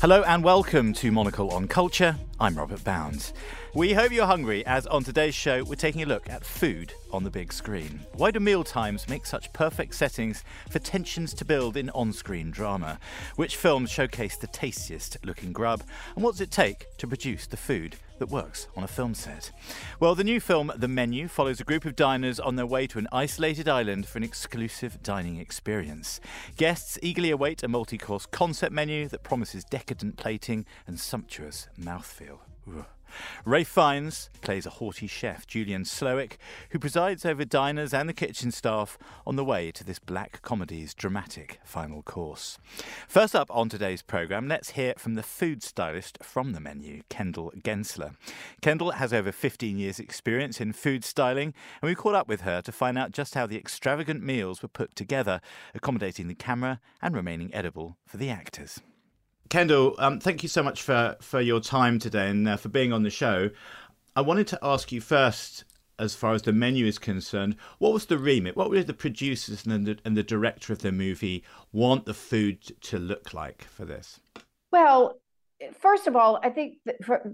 Hello and welcome to Monocle on Culture. I'm Robert Bound. We hope you're hungry, as on today's show, we're taking a look at food on the big screen. Why do meal times make such perfect settings for tensions to build in on screen drama? Which films showcase the tastiest looking grub? And what does it take to produce the food that works on a film set. Well, the new film, The Menu, follows a group of diners on their way to an isolated island for an exclusive dining experience. Guests eagerly await a multi course concept menu that promises decadent plating and sumptuous mouthfeel. Ralph Fiennes plays a haughty chef, Julian Slowik, who presides over diners and the kitchen staff on the way to this black comedy's dramatic final course. First up on today's programme, let's hear from the food stylist from the menu, Kendall Gensler. Kendall has over 15 years' experience in food styling, and we caught up with her to find out just how the extravagant meals were put together, accommodating the camera and remaining edible for the actors. Kendall, um, thank you so much for, for your time today and uh, for being on the show. I wanted to ask you first, as far as the menu is concerned, what was the remit? What did the producers and the, and the director of the movie want the food to look like for this? Well, first of all, I think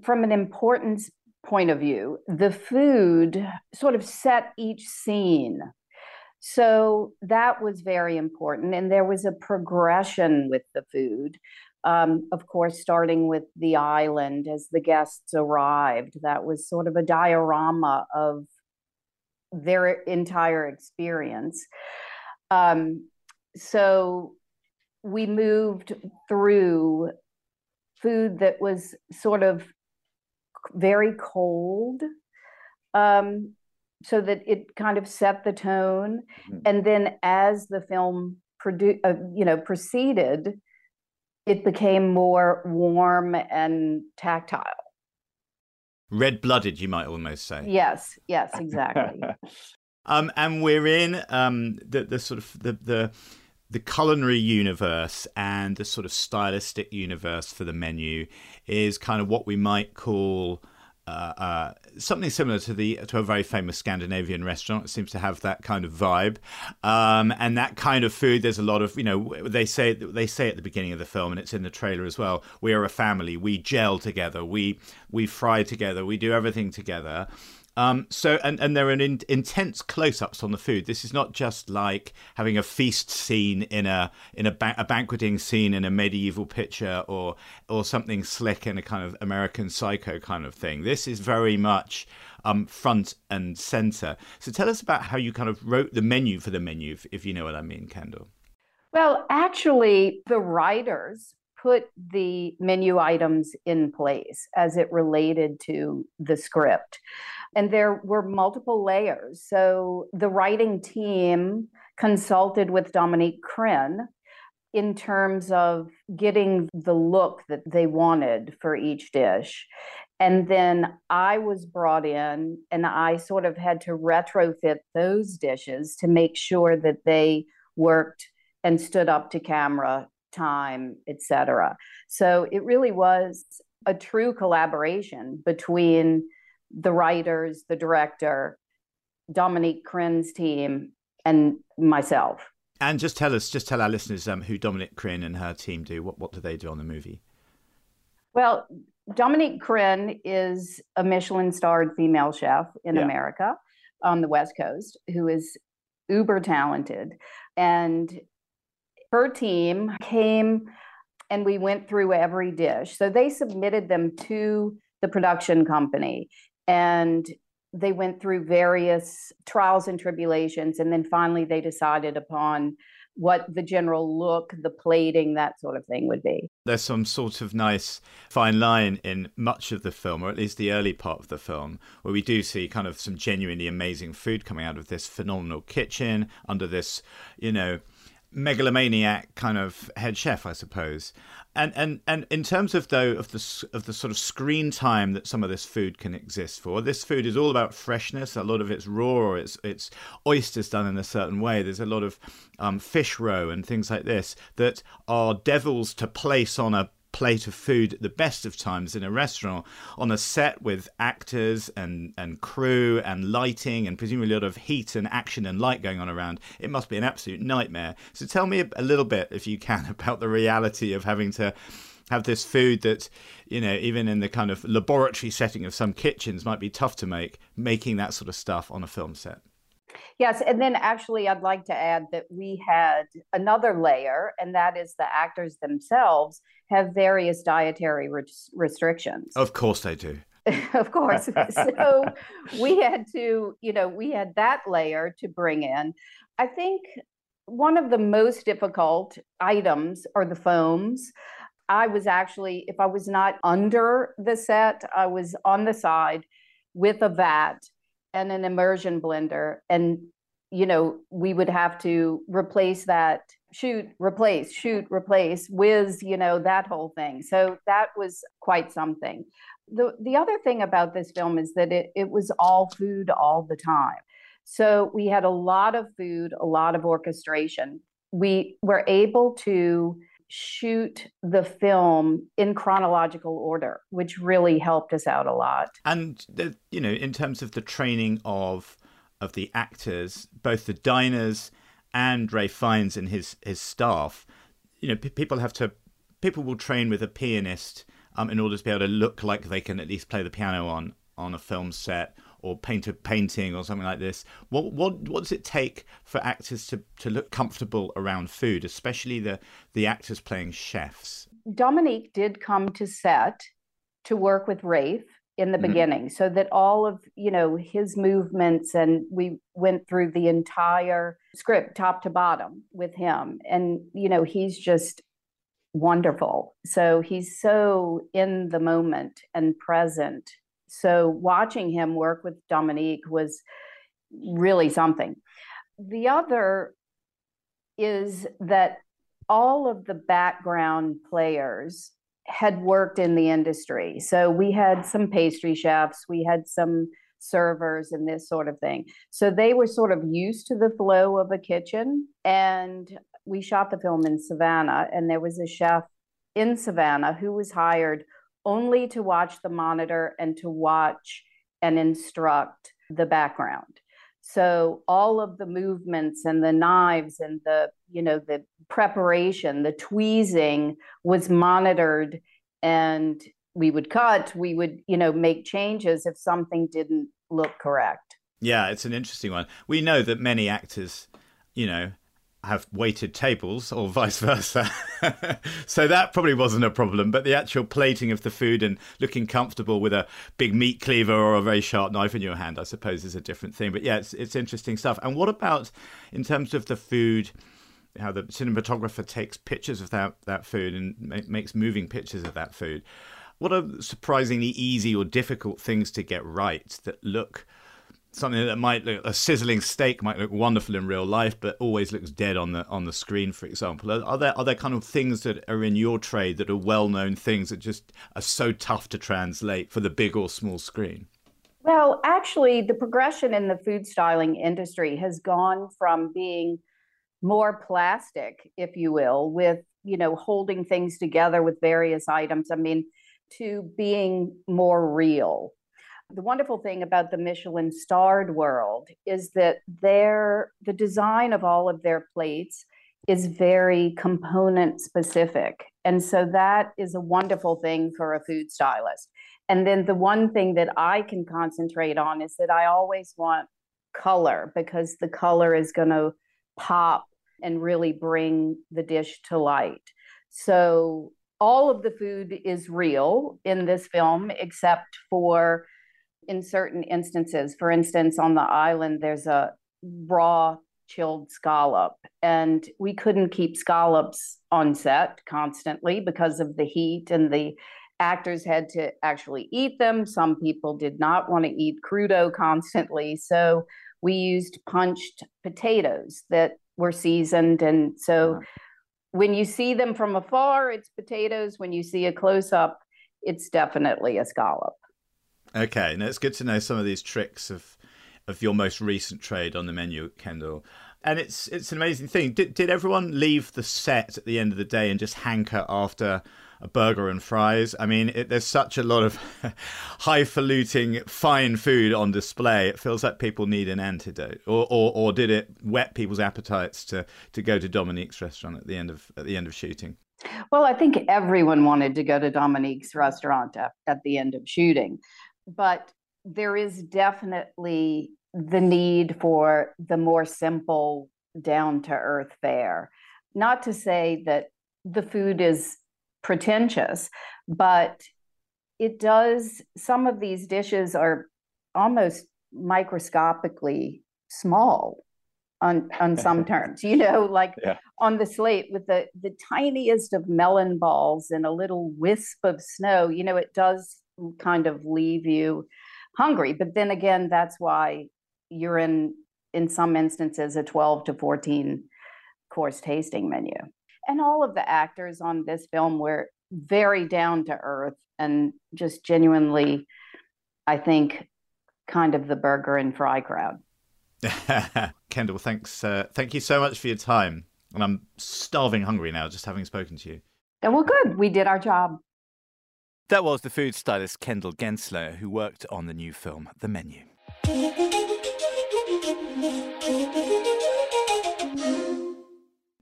from an importance point of view, the food sort of set each scene. So that was very important. And there was a progression with the food um, of course, starting with the island as the guests arrived. That was sort of a diorama of their entire experience. Um, so we moved through food that was sort of very cold um, so that it kind of set the tone mm-hmm. and then as the film produ- uh, you know proceeded it became more warm and tactile. Red blooded, you might almost say. Yes, yes, exactly. um, and we're in um, the, the sort of the, the the culinary universe and the sort of stylistic universe for the menu is kind of what we might call uh, uh, something similar to the to a very famous Scandinavian restaurant. It seems to have that kind of vibe, um, and that kind of food. There's a lot of you know they say they say at the beginning of the film, and it's in the trailer as well. We are a family. We gel together. We we fry together. We do everything together. Um, so and and there are in, intense close-ups on the food. This is not just like having a feast scene in a in a, ba- a banqueting scene in a medieval picture or or something slick in a kind of American Psycho kind of thing. This is very much um, front and center. So tell us about how you kind of wrote the menu for the menu, if, if you know what I mean, Kendall. Well, actually, the writers put the menu items in place as it related to the script. And there were multiple layers. So the writing team consulted with Dominique Crenn in terms of getting the look that they wanted for each dish. And then I was brought in and I sort of had to retrofit those dishes to make sure that they worked and stood up to camera time, etc. So it really was a true collaboration between the writers, the director, Dominique Crenn's team, and myself. And just tell us, just tell our listeners um, who Dominique Crenn and her team do. What what do they do on the movie? Well, Dominique Crenn is a Michelin-starred female chef in yeah. America on the West Coast who is uber talented, and her team came and we went through every dish. So they submitted them to the production company and they went through various trials and tribulations and then finally they decided upon what the general look the plating that sort of thing would be. There's some sort of nice fine line in much of the film or at least the early part of the film where we do see kind of some genuinely amazing food coming out of this phenomenal kitchen under this you know megalomaniac kind of head chef, I suppose. And and and in terms of though of the of the sort of screen time that some of this food can exist for, this food is all about freshness. A lot of it's raw, or it's it's oysters done in a certain way. There's a lot of um, fish roe and things like this that are devils to place on a plate of food at the best of times in a restaurant on a set with actors and, and crew and lighting and presumably a lot of heat and action and light going on around, it must be an absolute nightmare. So tell me a, little bit, if you can, about the reality of having to have this food that, you know, even in the kind of laboratory setting of some kitchens might be tough to make, making that sort of stuff on a film set. Yes, and then actually, I'd like to add that we had another layer, and that is the actors themselves have various dietary re- restrictions. Of course, they do. of course. so we had to, you know, we had that layer to bring in. I think one of the most difficult items are the foams. I was actually, if I was not under the set, I was on the side with a vat and an immersion blender and you know we would have to replace that shoot replace shoot replace whiz you know that whole thing. So that was quite something. The the other thing about this film is that it, it was all food all the time. So we had a lot of food a lot of orchestration. We were able to shoot the film in chronological order, which really helped us out a lot. And the, you know, in terms of the training of of the actors, both the diners and Ralph Fiennes and his his staff, you know, p- people have to people will train with a pianist um, in order to be able to look like they can at least play the piano on on a film set or paint a painting or something like this. What what what does it take for actors to, to look comfortable around food, especially the the actors playing chefs? Dominique did come to set to work with Ralph in the mm-hmm. beginning so that all of you know his movements and we went through the entire script top to bottom with him and you know he's just wonderful so he's so in the moment and present so watching him work with Dominique was really something. The other is that all of the background players had worked in the industry. So we had some pastry chefs, we had some servers and this sort of thing. So they were sort of used to the flow of a kitchen. And we shot the film in Savannah, and there was a chef in Savannah who was hired only to watch the monitor and to watch and instruct the background. So all of the movements and the knives and the, you know, the preparation, the tweezing was monitored and we would cut, we would, you know, make changes if something didn't look correct. Yeah, it's an interesting one. We know that many actors, you know, have weighted tables or vice versa. so that probably wasn't a problem. But the actual plating of the food and looking comfortable with a big meat cleaver or a very sharp knife in your hand, I suppose, is a different thing. But yeah, it's, it's interesting stuff. And what about in terms of the food? How the cinematographer takes pictures of that, that food and ma- makes moving pictures of that food. What are surprisingly easy or difficult things to get right that look something that might look a sizzling steak might look wonderful in real life, but always looks dead on the on the screen. For example, are, there are there kind of things that are in your trade that are well known things that just are so tough to translate for the big or small screen? Well, actually, the progression in the food styling industry has gone from being more plastic, if you will, with you know holding things together with various items. I mean, to being more real the wonderful thing about the Michelin starred world is that their the design of all of their plates is very component specific. And so that is a wonderful thing for a food stylist. And then the one thing that I can concentrate on is that I always want color because the color is going to pop and really bring the dish to light. So all of the food is real in this film except for in certain instances. For instance, on the island, there's a raw chilled scallop, and we couldn't keep scallops on set constantly because of the heat, and the actors had to actually eat them. Some people did not want to eat crudo constantly, so we used punched potatoes that were seasoned, and so. Uh-huh. When you see them from afar, it's potatoes. When you see a close up, it's definitely a scallop. Okay, now it's good to know some of these tricks of of your most recent trade on the menu, Kendall. And it's it's an amazing thing. Did did everyone leave the set at the end of the day and just hanker after a burger and fries. I mean, it, there's such a lot of highfalutin, fine food on display. It feels like people need an antidote, or, or, or did it whet people's appetites to, to go to Dominique's restaurant at the end of at the end of shooting? Well, I think everyone wanted to go to Dominique's restaurant at, at the end of shooting, but there is definitely the need for the more simple, down to earth fare. Not to say that the food is pretentious, but it does, some of these dishes are almost microscopically small on on some terms you know like yeah. on the slate with the the tiniest of melon balls and a little wisp of snow you know it does kind of leave you hungry but then again that's why you're in in some instances a 12 to 14 course tasting menu and all of the actors on this film were very down to earth and just genuinely i think kind of the burger and fry crowd Kendall, thanks. Uh, thank you so much for your time. And I'm starving hungry now just having spoken to you. Well, good. We did our job. That was the food stylist Kendall Gensler, who worked on the new film, The Menu.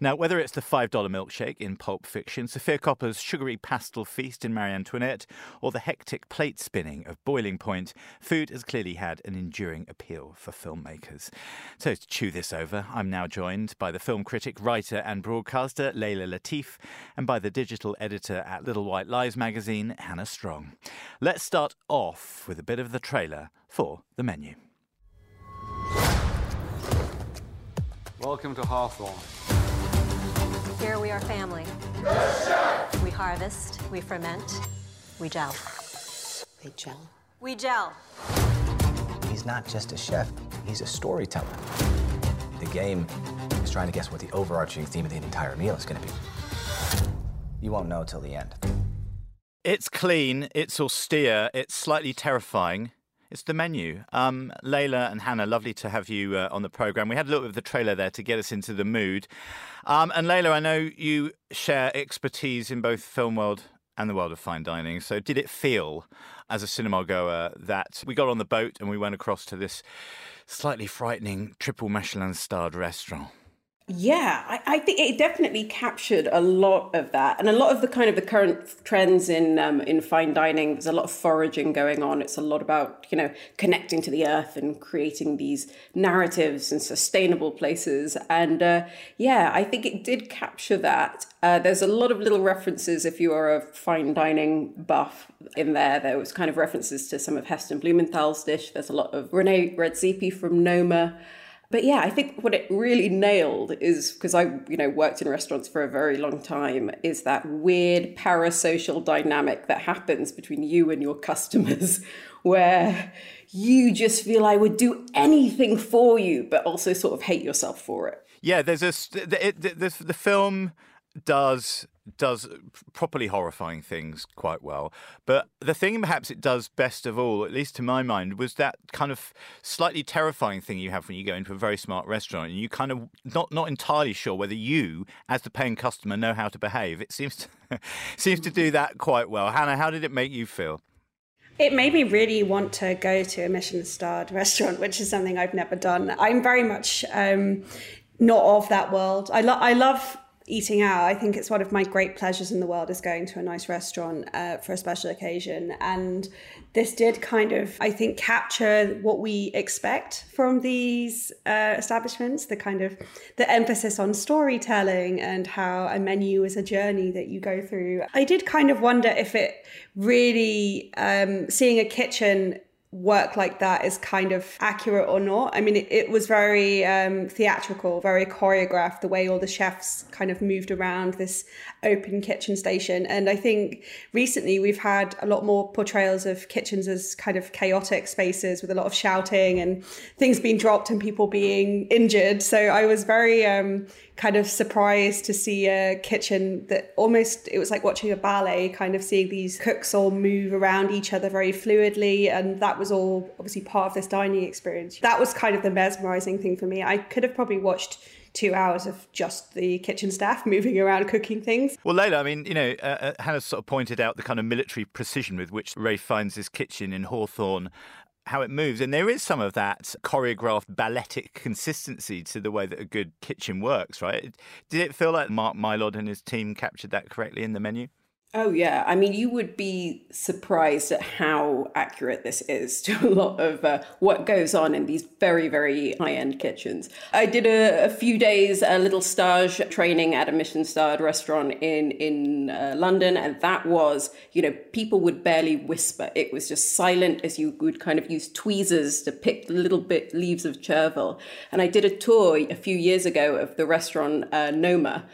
Now, whether it's the $5 milkshake in Pulp Fiction, Sofia Coppola's sugary pastel feast in Marie Antoinette, or the hectic plate spinning of Boiling Point, food has clearly had an enduring appeal for filmmakers. So, to chew this over, I'm now joined by the film critic, writer, and broadcaster Leila Latif, and by the digital editor at Little White Lies magazine, Hannah Strong. Let's start off with a bit of the trailer for the menu. Welcome to Hawthorn. Here we are family. We harvest, we ferment, we gel. We gel? We gel. He's not just a chef, he's a storyteller. The game is trying to guess what the overarching theme of the entire meal is going to be. You won't know till the end. It's clean, it's austere, it's slightly terrifying. It's the menu. Um, Leila and Hannah, lovely to have you uh, on the program. We had a look of the trailer there to get us into the mood. Um, and Leila, I know you share expertise in both film world and the world of fine dining. So, did it feel, as a cinema goer, that we got on the boat and we went across to this slightly frightening triple Michelin starred restaurant? Yeah, I, I, think it definitely captured a lot of that, and a lot of the kind of the current trends in um, in fine dining. There's a lot of foraging going on. It's a lot about you know connecting to the earth and creating these narratives and sustainable places. And uh, yeah, I think it did capture that. Uh, there's a lot of little references if you are a fine dining buff in there. There was kind of references to some of Heston Blumenthal's dish. There's a lot of Rene Redzepi from Noma. But yeah, I think what it really nailed is because I, you know, worked in restaurants for a very long time, is that weird parasocial dynamic that happens between you and your customers, where you just feel I would do anything for you, but also sort of hate yourself for it. Yeah, there's a the, the, the film does does properly horrifying things quite well. But the thing perhaps it does best of all, at least to my mind, was that kind of slightly terrifying thing you have when you go into a very smart restaurant and you kind of not not entirely sure whether you, as the paying customer, know how to behave. It seems to seems to do that quite well. Hannah, how did it make you feel? It made me really want to go to a Michelin starred restaurant, which is something I've never done. I'm very much um, not of that world. I, lo- I love eating out. I think it's one of my great pleasures in the world is going to a nice restaurant uh, for a special occasion. And this did kind of, I think, capture what we expect from these uh, establishments. The kind of the emphasis on storytelling and how a menu is a journey that you go through. I did kind of wonder if it really um, seeing a kitchen work like that is kind of accurate or not. I mean, it, it was very um, theatrical, very choreographed, the way all the chefs kind of moved around this open kitchen station. And I think recently we've had a lot more portrayals of kitchens as kind of chaotic spaces with a lot of shouting and things being dropped and people being injured. So I was very um, kind of surprised to see a kitchen that almost it was like watching a ballet, kind of seeing these cooks all move around each other very fluidly. And that was all obviously part of this dining experience. That was kind of the mesmerizing thing for me. I could have probably watched two hours of just the kitchen staff moving around cooking things. Well, Leila, I mean, you know, uh, uh, Hannah sort of pointed out the kind of military precision with which Ralph Fiennes his kitchen in Hawthorn how it moves. And there is some of that choreographed balletic consistency to the way that a good kitchen works, right? Did it feel like Mark Mylod and his team captured that correctly in the menu? Oh, yeah. I mean, you would be surprised at how accurate this is to a lot of uh, what goes on in these very, very high end kitchens. I did a, a, few days, a little stage training at a Michelin starred restaurant in, in uh, London, and that was, you know, people would barely whisper. It was just silent as you would kind of use tweezers to pick little bit leaves of chervil. And I did a tour a few years ago of the restaurant uh, Noma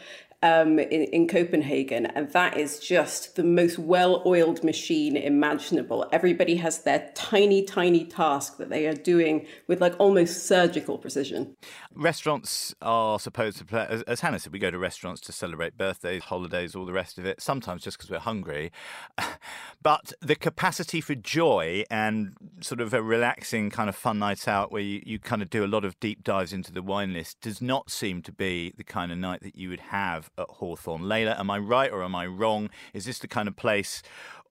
um, in, in Copenhagen, and that is just the most well oiled machine imaginable. Everybody has their tiny, tiny task that they are doing with like almost surgical precision. Restaurants are supposed to play, as, as Hannah said, we go to restaurants to celebrate birthdays, holidays, all the rest of it, sometimes just because we're hungry. but the capacity for joy and sort of a relaxing kind of fun night out where you, you kind of do a lot of deep dives into the wine list does not seem to be the kind of night that you would have at Hawthorn. Leila, am I right or am I wrong? Is this the kind of place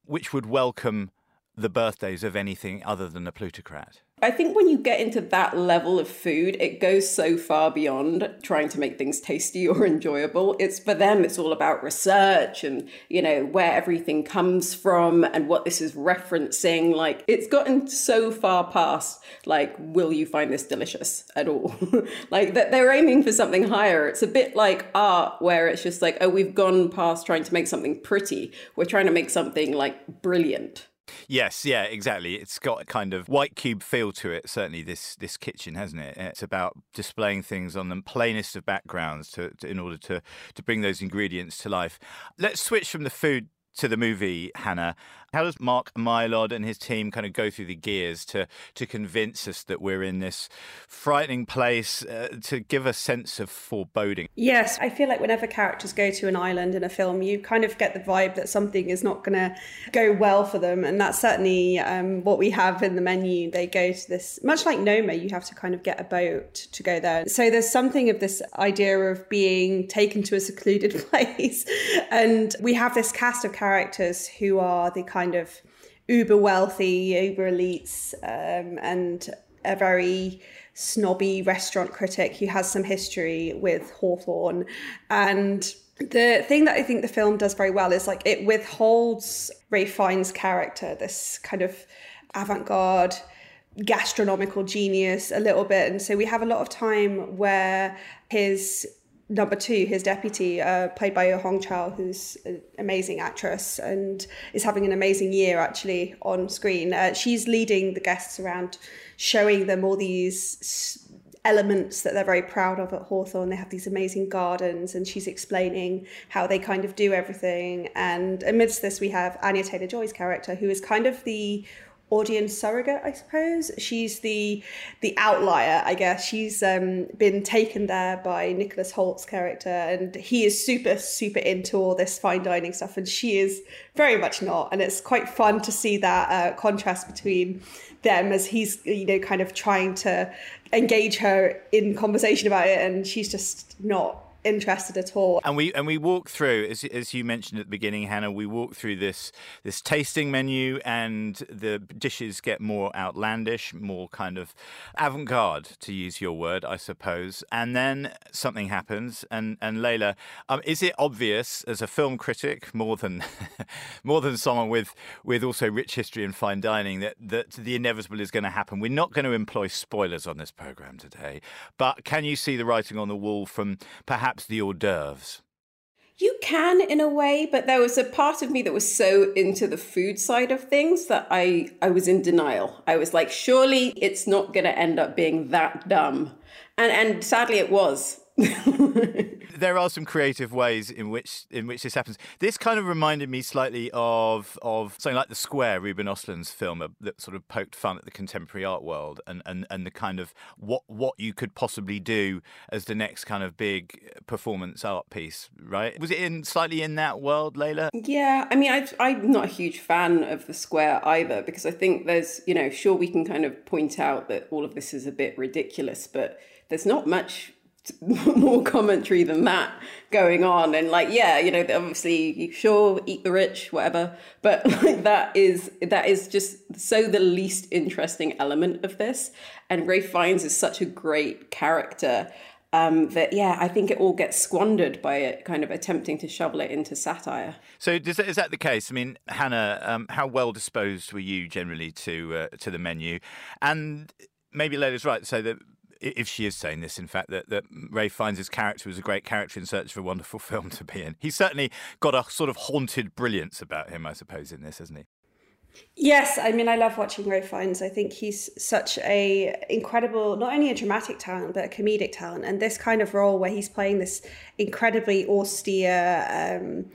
which would welcome the birthdays of anything other than a plutocrat? I think when you get into that level of food, it goes so far beyond trying to make things tasty or enjoyable. It's for them, it's all about research and, you know, where everything comes from and what this is referencing. Like, it's gotten so far past, like, will you find this delicious at all? like, that they're aiming for something higher. It's a bit like art, where it's just like, oh, we've gone past trying to make something pretty. We're trying to make something like brilliant. Yes, yeah, exactly. It's got a kind of white cube feel to it. Certainly, this this kitchen hasn't it? It's about displaying things on the plainest of backgrounds to, to in order to to bring those ingredients to life. Let's switch from the food to the movie, Hannah. How does Mark Mylod and his team kind of go through the gears to to convince us that we're in this frightening place, uh, to give a sense of foreboding? Yes, I feel like whenever characters go to an island in a film, you kind of get the vibe that something is not going to go well for them, and that's certainly um, what we have in the menu. They go to this, much like Noma, you have to kind of get a boat to go there. So there's something of this idea of being taken to a secluded place, and we have this cast of characters who are the kind kind of uber wealthy, uber elites, um, and a very snobby restaurant critic who has some history with Hawthorn. And the thing that I think the film does very well is like it withholds Ralph Fiennes' character, this kind of avant garde gastronomical genius a little bit. And so we have a lot of time where his number two, his deputy, uh, played by Hong Chau, who's an amazing actress and is having an amazing year actually on screen. Uh, she's leading the guests around, showing them all these elements that they're very proud of at Hawthorn. They have these amazing gardens, and she's explaining how they kind of do everything. And amidst this, we have Anya Taylor Joy's character, who is kind of the audience surrogate, I suppose. She's the the outlier, I guess. She's um, been taken there by Nicholas Hoult's character, and he is super, super into all this fine dining stuff, and she is very much not. And it's quite fun to see that uh, contrast between them as he's, you know, kind of trying to engage her in conversation about it, and she's just not interested at all. And we and we walk through, as, as you mentioned at the beginning, Hannah. We walk through this this tasting menu, and the dishes get more outlandish, more kind of avant-garde, to use your word, I suppose. And then something happens, and and Leila, um, is it obvious as a film critic, more than more than someone with with also rich history in fine dining, that that the inevitable is going to happen? We're not going to employ spoilers on this program today, but can you see the writing on the wall from perhaps perhaps the hors d'oeuvres? You can in a way, but there was a part of me that was so into the food side of things that I I was in denial. I was like, surely it's not going to end up being that dumb. And and sadly it was. there are some creative ways in which in which this happens. This kind of reminded me slightly of of something like The Square, Ruben Östlund's film uh, that sort of poked fun at the contemporary art world and, and, and the kind of what what you could possibly do as the next kind of big performance art piece, right? Was it in slightly in that world, Leila? Yeah, I mean, I, I'm not a huge fan of The Square either because I think there's, you know, sure we can kind of point out that all of this is a bit ridiculous, but there's not much more commentary than that going on and like yeah you know obviously you sure eat the rich whatever but like that is that is just so the least interesting element of this and Ralph Fiennes is such a great character um, that yeah, I think it all gets squandered by it kind of attempting to shovel it into satire. So does is that the case? I mean, Hannah, um, how well disposed were you generally to uh, to the menu? And maybe Leila's right. So that if she is saying this, in fact, that, that Ralph Fiennes his character was a great character in search of a wonderful film to be in. He's certainly got a sort of haunted brilliance about him, I suppose, in this, hasn't he? Yes, I mean I love watching Ralph Fiennes. I think he's such a incredible, not only a dramatic talent but a comedic talent. And this kind of role where he's playing this incredibly austere, um,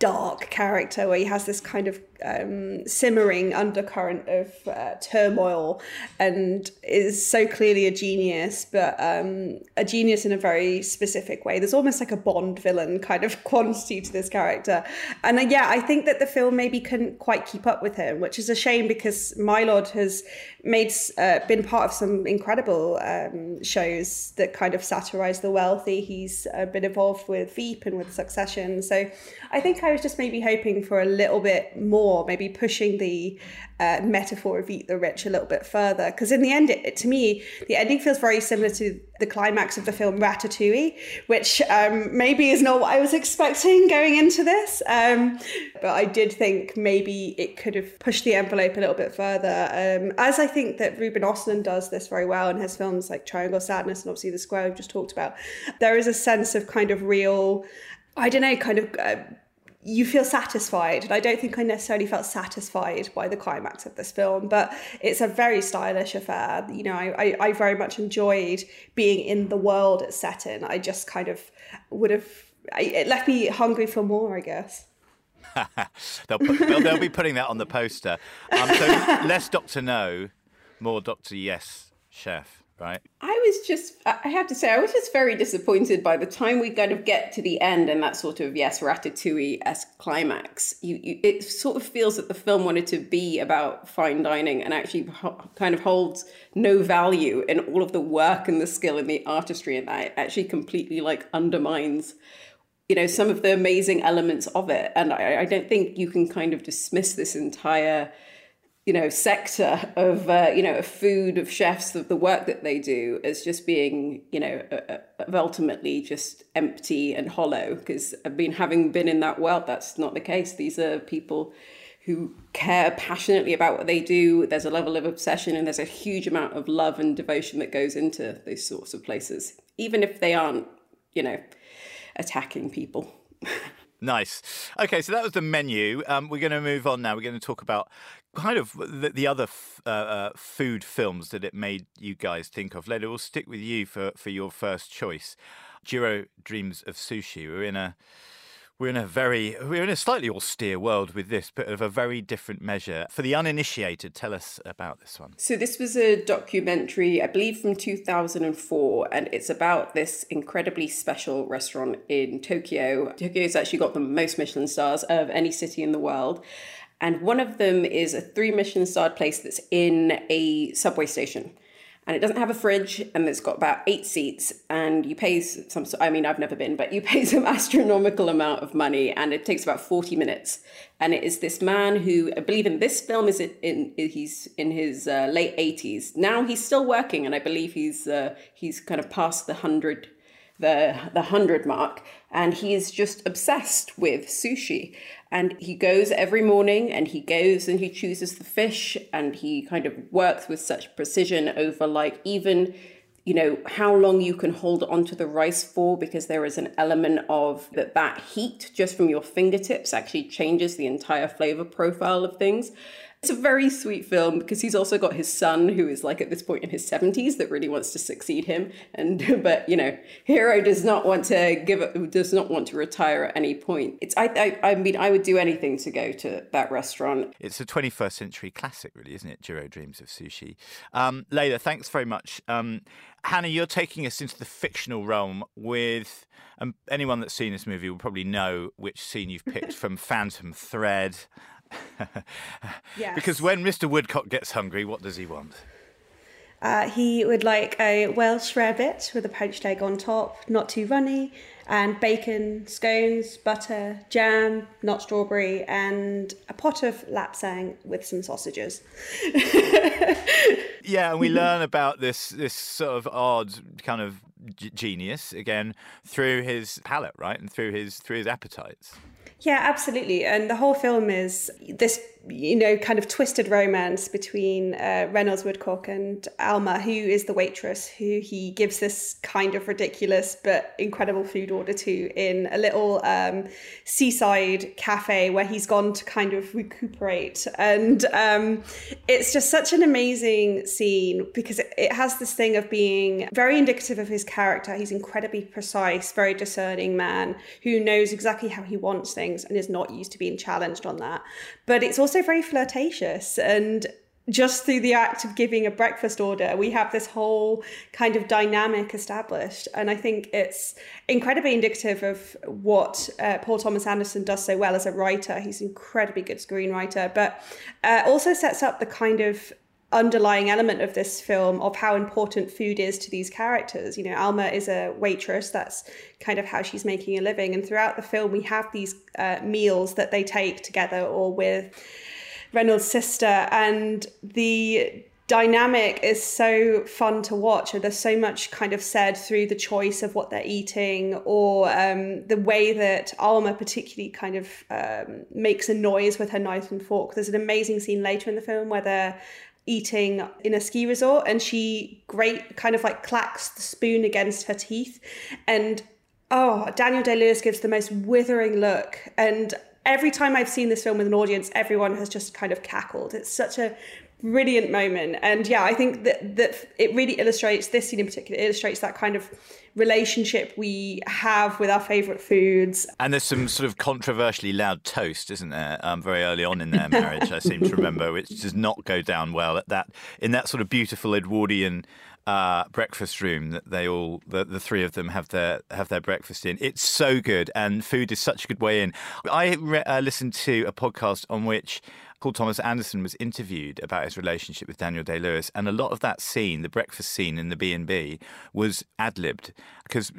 dark character, where he has this kind of um, simmering undercurrent of uh, turmoil and is so clearly a genius, but um, a genius in a very specific way. There's almost like a Bond villain kind of quantity to this character. And uh, yeah, I think that the film maybe couldn't quite keep up with him, which is a shame because Mylod has made uh, been part of some incredible um, shows that kind of satirize the wealthy. He's uh, been involved with Veep and with Succession. So I think I was just maybe hoping for a little bit more more, maybe pushing the uh, metaphor of eat the rich a little bit further. Because in the end, it, to me, the ending feels very similar to the climax of the film Ratatouille, which um, maybe is not what I was expecting going into this. Um, but I did think maybe it could have pushed the envelope a little bit further. Um, as I think that Ruben Östlund does this very well in his films like Triangle Sadness and obviously The Square we've just talked about. There is a sense of kind of real, I don't know, kind of. Uh, you feel satisfied. And I don't think I necessarily felt satisfied by the climax of this film, but it's a very stylish affair. You know, I, I, very much enjoyed being in the world it's set in. I just kind of would have, it left me hungry for more, I guess. they'll, put, they'll, they'll, be putting that on the poster. Um, so less Doctor No, more Doctor Yes, chef right? I was just, I have to say, I was just very disappointed by the time we kind of get to the end and that sort of, yes, Ratatouille esque climax. You, you, it sort of feels that the film wanted to be about fine dining and actually kind of holds no value in all of the work and the skill and the artistry, and that actually completely like undermines. You know, some of the amazing elements of it. And I, I don't think you can kind of dismiss this entire you know sector of uh, you know of food of chefs of the work that they do as just being you know uh, ultimately just empty and hollow because I've been having been in that world that's not the case these are people who care passionately about what they do there's a level of obsession and there's a huge amount of love and devotion that goes into those sorts of places even if they aren't you know attacking people Nice. Okay, so that was the menu. Um, we're going to move on now. We're going to talk about kind of the, the other f- uh, uh, food films that it made you guys think of. Leila, we'll stick with you for, for your first choice. Jiro dreams of sushi. We're in a we're in a very we're in a slightly austere world with this, but of a very different measure. For the uninitiated, tell us about this one. So this was a documentary, I believe, from 2004, and it's about this incredibly special restaurant in Tokyo. Tokyo's actually got the most Michelin stars of any city in the world. And one of them is a three Michelin starred place that's in a subway station. And it doesn't have a fridge and it's got about eight seats. And you pay some, I mean, I've never been, but you pay some astronomical amount of money and it takes about 40 minutes. And it is this man who, I believe in this film, is in, he's in his uh, late 80s. Now he's still working and I believe he's, uh, he's kind of past the 100 the the 100 mark and he is just obsessed with sushi and he goes every morning and he goes and he chooses the fish and he kind of works with such precision over like even you know how long you can hold onto the rice for because there is an element of that that heat just from your fingertips actually changes the entire flavor profile of things It's a very sweet film because he's also got his son who is like at this point in his 70s that really wants to succeed him. And but you know Jiro does not want to give up does not want to retire at any point. It's I, I i mean i would do anything to go to that restaurant. It's a 21st century classic really isn't it? Jiro dreams of sushi. Um leila thanks very much. Um hannah you're taking us into the fictional realm with um, anyone that's seen this movie will probably know which scene you've picked from phantom thread yes. Because when Mr. Woodcock gets hungry, what does he want? Uh, he would like a Welsh rarebit with a poached egg on top, not too runny, and bacon, scones, butter, jam, not strawberry, and a pot of lapsang with some sausages. yeah, and we learn about this this sort of odd kind of g- genius again through his palate, right, and through his through his appetites. Yeah, absolutely. And the whole film is this you know, kind of twisted romance between uh, Reynolds Woodcock and Alma, who is the waitress who he gives this kind of ridiculous but incredible food order to in a little um, seaside cafe where he's gone to kind of recuperate. And um, it's just such an amazing scene because it, it has this thing of being very indicative of his character. He's incredibly precise, very discerning man who knows exactly how he wants things and is not used to being challenged on that. But it's also very flirtatious and just through the act of giving a breakfast order, we have this whole kind of dynamic established. And I think it's incredibly indicative of what uh, Paul Thomas Anderson does so well as a writer. He's an incredibly good screenwriter, but uh, also sets up the kind of underlying element of this film of how important food is to these characters. You know, Alma is a waitress. That's kind of how she's making a living. And throughout the film, we have these uh, meals that they take together or with Reynolds' sister, and the dynamic is so fun to watch and there's so much kind of said through the choice of what they're eating or um, the way that alma particularly kind of um, makes a noise with her knife and fork there's an amazing scene later in the film where they're eating in a ski resort and she great kind of like clacks the spoon against her teeth and oh daniel day-lewis gives the most withering look and every time I've seen this film with an audience, everyone has just kind of cackled. It's such a brilliant moment. And yeah, I think that that it really illustrates this scene in particular illustrates that kind of relationship we have with our favorite foods. And there's some sort of controversially loud toast, isn't there? Um, very early on in their marriage, I seem to remember, which does not go down well at that in that sort of beautiful Edwardian uh, breakfast room that they all the, the three of them have their have their breakfast in. It's so good, and food is such a good way in. I re- uh, listened to a podcast on which Paul Thomas Anderson was interviewed about his relationship with Daniel Day Lewis, and a lot of that scene, the breakfast scene in the B and B, was ad libbed because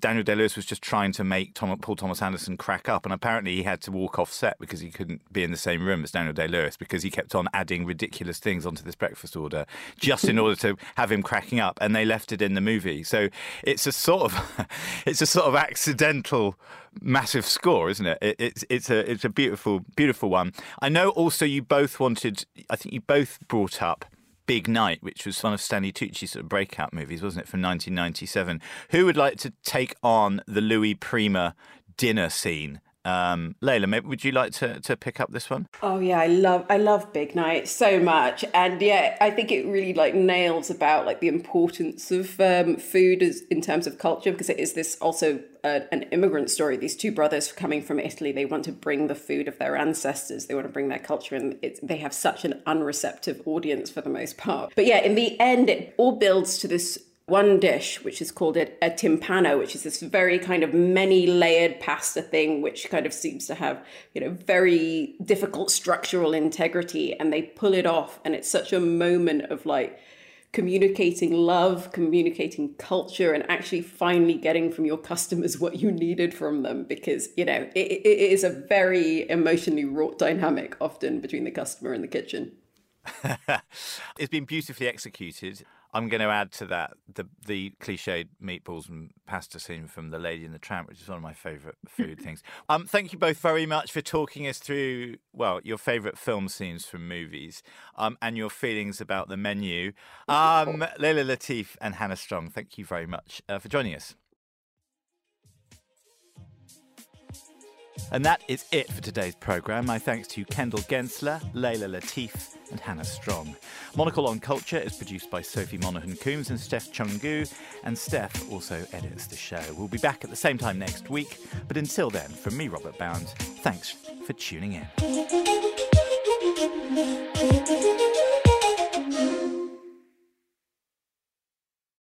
Daniel Day Lewis was just trying to make Tom, Paul Thomas Anderson crack up, and apparently he had to walk off set because he couldn't be in the same room as Daniel Day Lewis because he kept on adding ridiculous things onto this breakfast order just in order to have him cracking up, and they left it in the movie. So it's a sort of it's a sort of accidental massive score, isn't it? it? It's it's a it's a beautiful beautiful one. I know also you both wanted. I think you both brought up. Big Night, which was one of Stanley Tucci's sort of breakout movies, wasn't it, from 1997? Who would like to take on the Louis Prima dinner scene um, Leila, maybe would you like to, to pick up this one? Oh yeah, I love I love Big Night so much, and yeah, I think it really like nails about like the importance of um, food as in terms of culture because it is this also uh, an immigrant story. These two brothers coming from Italy, they want to bring the food of their ancestors. They want to bring their culture, and they have such an unreceptive audience for the most part. But yeah, in the end, it all builds to this one dish, which is called a, a timpano, which is this very kind of many layered pasta thing, which kind of seems to have, you know, very difficult structural integrity. And they pull it off. And it's such a moment of like communicating love, communicating culture, and actually finally getting from your customers what you needed from them. Because, you know, it, it is a very emotionally wrought dynamic often between the customer and the kitchen. it's been beautifully executed. I'm going to add to that the the cliched meatballs and pasta scene from The Lady and the Tramp, which is one of my favourite food things. Um, thank you both very much for talking us through well your favourite film scenes from movies, um, and your feelings about the menu. Um, Leila Latif and Hannah Strong, thank you very much uh, for joining us. And that is it for today's programme. My thanks to Kendall Gensler, Leila Latif, and Hannah Strong. Monocle on Culture is produced by Sophie Monaghan Coombs and Steph Chungu, and Steph also edits the show. We'll be back at the same time next week, but until then, from me, Robert Bound, thanks for tuning in.